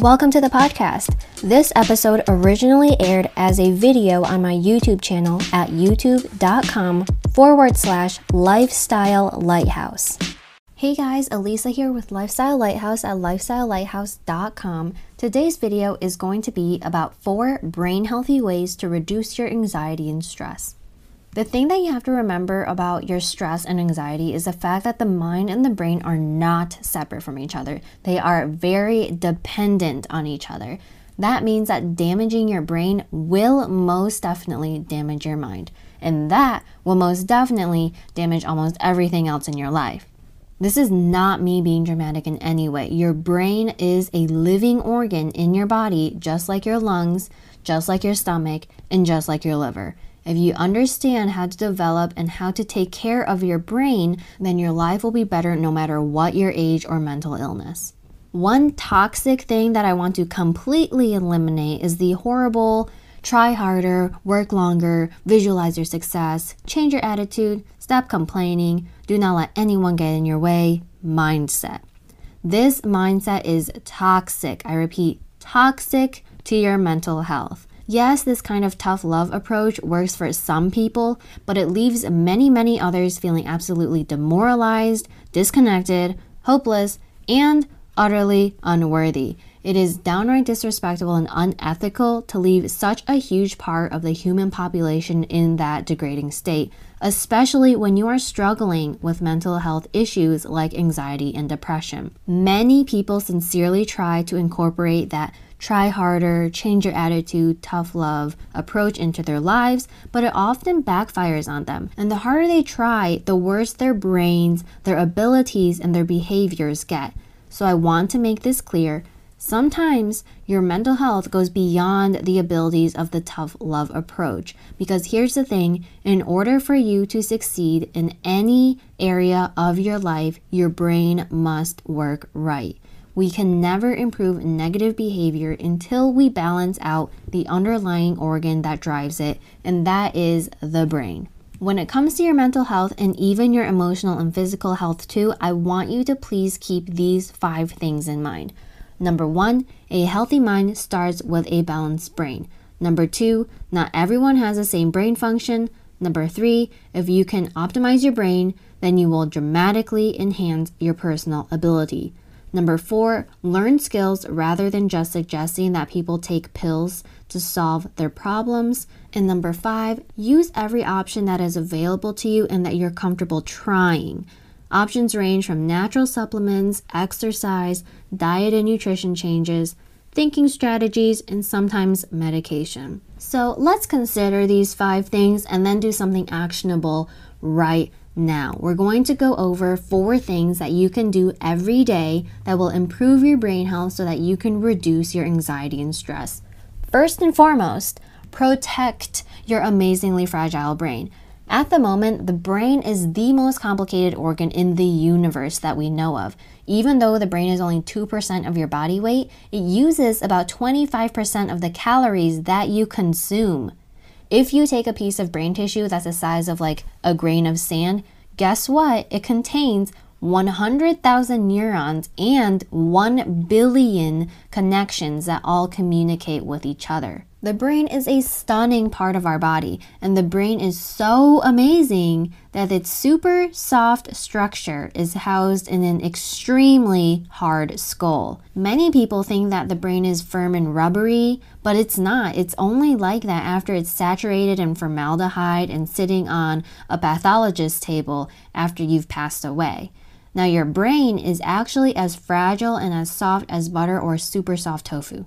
Welcome to the podcast. This episode originally aired as a video on my YouTube channel at youtube.com forward slash lifestyle lighthouse. Hey guys, Elisa here with Lifestyle Lighthouse at lifestylelighthouse.com. Today's video is going to be about four brain healthy ways to reduce your anxiety and stress. The thing that you have to remember about your stress and anxiety is the fact that the mind and the brain are not separate from each other. They are very dependent on each other. That means that damaging your brain will most definitely damage your mind. And that will most definitely damage almost everything else in your life. This is not me being dramatic in any way. Your brain is a living organ in your body, just like your lungs, just like your stomach, and just like your liver. If you understand how to develop and how to take care of your brain, then your life will be better no matter what your age or mental illness. One toxic thing that I want to completely eliminate is the horrible try harder, work longer, visualize your success, change your attitude, stop complaining, do not let anyone get in your way mindset. This mindset is toxic. I repeat, toxic to your mental health. Yes, this kind of tough love approach works for some people, but it leaves many, many others feeling absolutely demoralized, disconnected, hopeless, and utterly unworthy. It is downright disrespectful and unethical to leave such a huge part of the human population in that degrading state, especially when you are struggling with mental health issues like anxiety and depression. Many people sincerely try to incorporate that try harder, change your attitude, tough love approach into their lives, but it often backfires on them. And the harder they try, the worse their brains, their abilities, and their behaviors get. So I want to make this clear. Sometimes your mental health goes beyond the abilities of the tough love approach. Because here's the thing in order for you to succeed in any area of your life, your brain must work right. We can never improve negative behavior until we balance out the underlying organ that drives it, and that is the brain. When it comes to your mental health and even your emotional and physical health too, I want you to please keep these five things in mind. Number one, a healthy mind starts with a balanced brain. Number two, not everyone has the same brain function. Number three, if you can optimize your brain, then you will dramatically enhance your personal ability. Number four, learn skills rather than just suggesting that people take pills to solve their problems. And number five, use every option that is available to you and that you're comfortable trying. Options range from natural supplements, exercise, diet and nutrition changes, thinking strategies, and sometimes medication. So let's consider these five things and then do something actionable right now, we're going to go over four things that you can do every day that will improve your brain health so that you can reduce your anxiety and stress. First and foremost, protect your amazingly fragile brain. At the moment, the brain is the most complicated organ in the universe that we know of. Even though the brain is only 2% of your body weight, it uses about 25% of the calories that you consume. If you take a piece of brain tissue that's the size of like a grain of sand, guess what? It contains 100,000 neurons and 1 billion connections that all communicate with each other. The brain is a stunning part of our body, and the brain is so amazing that its super soft structure is housed in an extremely hard skull. Many people think that the brain is firm and rubbery, but it's not. It's only like that after it's saturated in formaldehyde and sitting on a pathologist's table after you've passed away. Now, your brain is actually as fragile and as soft as butter or super soft tofu.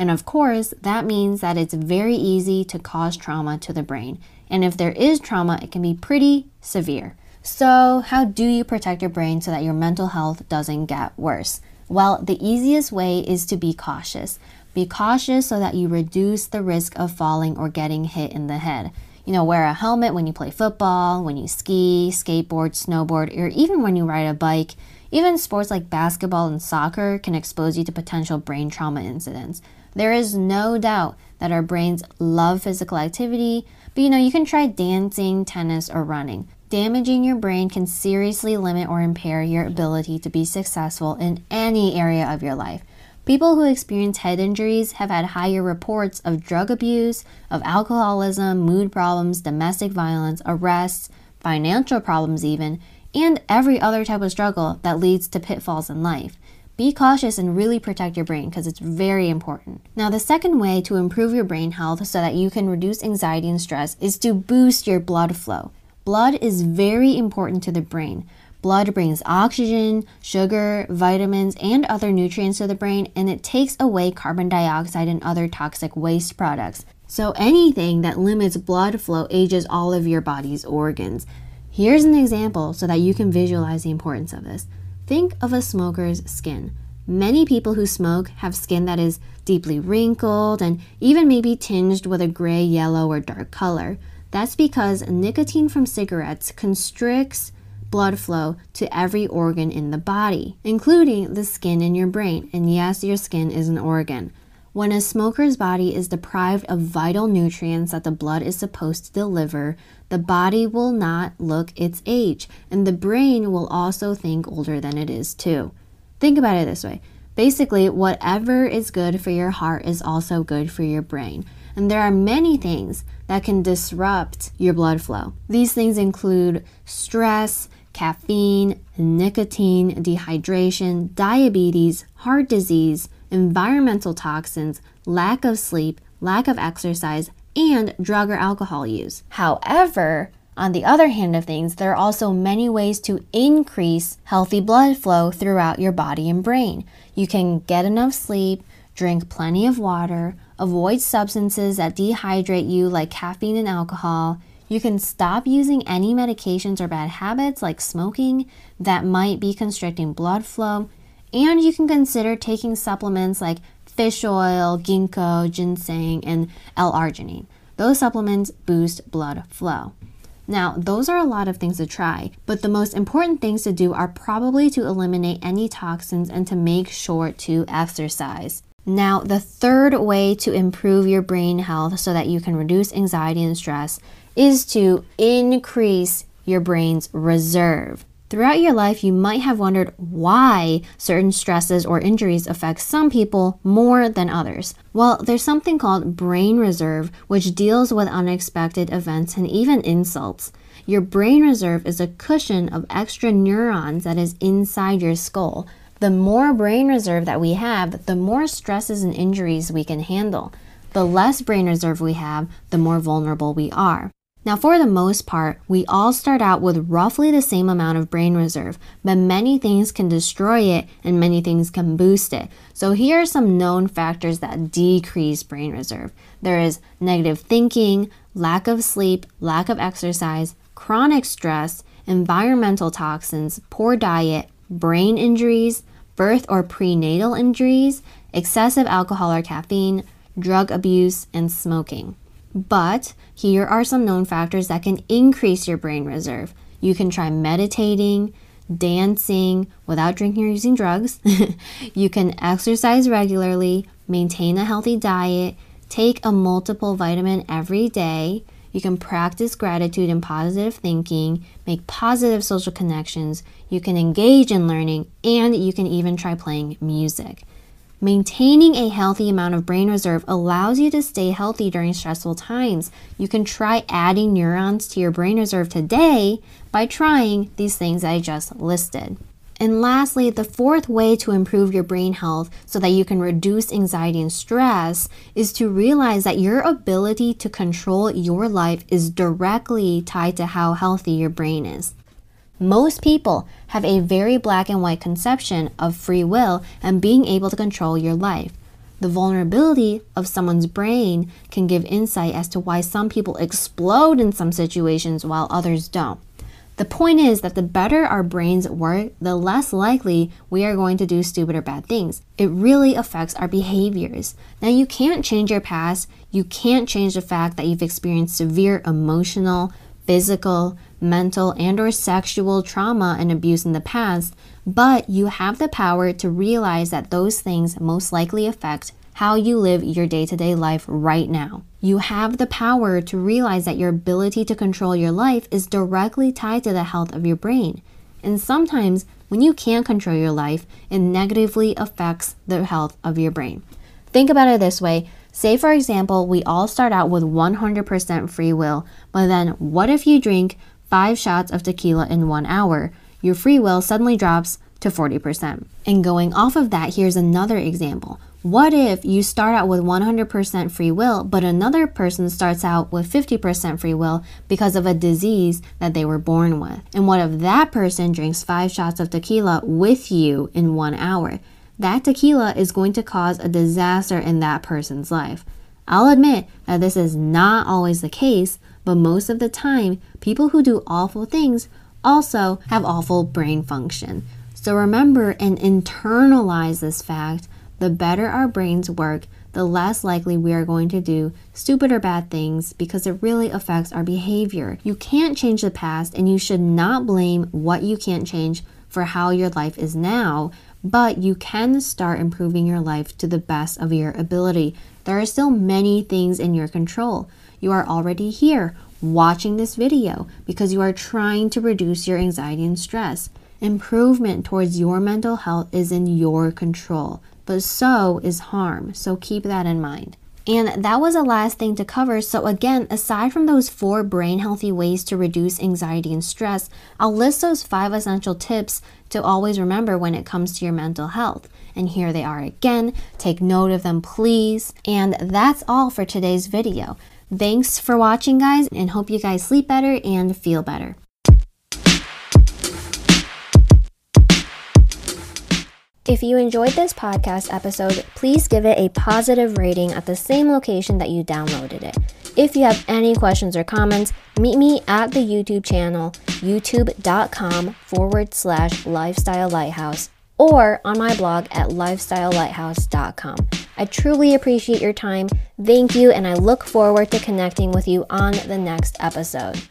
And of course, that means that it's very easy to cause trauma to the brain. And if there is trauma, it can be pretty severe. So, how do you protect your brain so that your mental health doesn't get worse? Well, the easiest way is to be cautious. Be cautious so that you reduce the risk of falling or getting hit in the head. You know, wear a helmet when you play football, when you ski, skateboard, snowboard, or even when you ride a bike. Even sports like basketball and soccer can expose you to potential brain trauma incidents. There is no doubt that our brains love physical activity, but you know, you can try dancing, tennis, or running. Damaging your brain can seriously limit or impair your ability to be successful in any area of your life. People who experience head injuries have had higher reports of drug abuse, of alcoholism, mood problems, domestic violence, arrests, financial problems, even, and every other type of struggle that leads to pitfalls in life. Be cautious and really protect your brain because it's very important. Now, the second way to improve your brain health so that you can reduce anxiety and stress is to boost your blood flow. Blood is very important to the brain. Blood brings oxygen, sugar, vitamins, and other nutrients to the brain, and it takes away carbon dioxide and other toxic waste products. So, anything that limits blood flow ages all of your body's organs. Here's an example so that you can visualize the importance of this. Think of a smoker's skin. Many people who smoke have skin that is deeply wrinkled and even maybe tinged with a gray, yellow, or dark color. That's because nicotine from cigarettes constricts blood flow to every organ in the body, including the skin in your brain. And yes, your skin is an organ. When a smoker's body is deprived of vital nutrients that the blood is supposed to deliver, the body will not look its age, and the brain will also think older than it is too. Think about it this way basically, whatever is good for your heart is also good for your brain. And there are many things that can disrupt your blood flow. These things include stress, caffeine, nicotine, dehydration, diabetes, heart disease, environmental toxins, lack of sleep, lack of exercise, and drug or alcohol use. However, on the other hand of things, there are also many ways to increase healthy blood flow throughout your body and brain. You can get enough sleep, drink plenty of water, avoid substances that dehydrate you like caffeine and alcohol, you can stop using any medications or bad habits like smoking that might be constricting blood flow. And you can consider taking supplements like fish oil, ginkgo, ginseng, and L-arginine. Those supplements boost blood flow. Now, those are a lot of things to try, but the most important things to do are probably to eliminate any toxins and to make sure to exercise. Now, the third way to improve your brain health so that you can reduce anxiety and stress is to increase your brain's reserve. Throughout your life, you might have wondered why certain stresses or injuries affect some people more than others. Well, there's something called brain reserve, which deals with unexpected events and even insults. Your brain reserve is a cushion of extra neurons that is inside your skull. The more brain reserve that we have, the more stresses and injuries we can handle. The less brain reserve we have, the more vulnerable we are. Now, for the most part, we all start out with roughly the same amount of brain reserve, but many things can destroy it and many things can boost it. So, here are some known factors that decrease brain reserve there is negative thinking, lack of sleep, lack of exercise, chronic stress, environmental toxins, poor diet, brain injuries, birth or prenatal injuries, excessive alcohol or caffeine, drug abuse, and smoking. But here are some known factors that can increase your brain reserve. You can try meditating, dancing without drinking or using drugs. you can exercise regularly, maintain a healthy diet, take a multiple vitamin every day. You can practice gratitude and positive thinking, make positive social connections. You can engage in learning, and you can even try playing music. Maintaining a healthy amount of brain reserve allows you to stay healthy during stressful times. You can try adding neurons to your brain reserve today by trying these things I just listed. And lastly, the fourth way to improve your brain health so that you can reduce anxiety and stress is to realize that your ability to control your life is directly tied to how healthy your brain is. Most people have a very black and white conception of free will and being able to control your life. The vulnerability of someone's brain can give insight as to why some people explode in some situations while others don't. The point is that the better our brains work, the less likely we are going to do stupid or bad things. It really affects our behaviors. Now, you can't change your past. You can't change the fact that you've experienced severe emotional, physical, mental, and or sexual trauma and abuse in the past, but you have the power to realize that those things most likely affect how you live your day-to-day life right now. You have the power to realize that your ability to control your life is directly tied to the health of your brain. And sometimes when you can't control your life, it negatively affects the health of your brain. Think about it this way. Say, for example, we all start out with 100% free will, but then what if you drink five shots of tequila in one hour? Your free will suddenly drops to 40%. And going off of that, here's another example. What if you start out with 100% free will, but another person starts out with 50% free will because of a disease that they were born with? And what if that person drinks five shots of tequila with you in one hour? That tequila is going to cause a disaster in that person's life. I'll admit that this is not always the case, but most of the time, people who do awful things also have awful brain function. So remember and internalize this fact the better our brains work, the less likely we are going to do stupid or bad things because it really affects our behavior. You can't change the past, and you should not blame what you can't change for how your life is now, but you can start improving your life to the best of your ability. There are still many things in your control. You are already here watching this video because you are trying to reduce your anxiety and stress. Improvement towards your mental health is in your control but so is harm. So keep that in mind. And that was the last thing to cover. So, again, aside from those four brain healthy ways to reduce anxiety and stress, I'll list those five essential tips to always remember when it comes to your mental health. And here they are again. Take note of them, please. And that's all for today's video. Thanks for watching, guys, and hope you guys sleep better and feel better. If you enjoyed this podcast episode, please give it a positive rating at the same location that you downloaded it. If you have any questions or comments, meet me at the YouTube channel, youtube.com forward slash lifestyle lighthouse, or on my blog at lifestylelighthouse.com. I truly appreciate your time. Thank you, and I look forward to connecting with you on the next episode.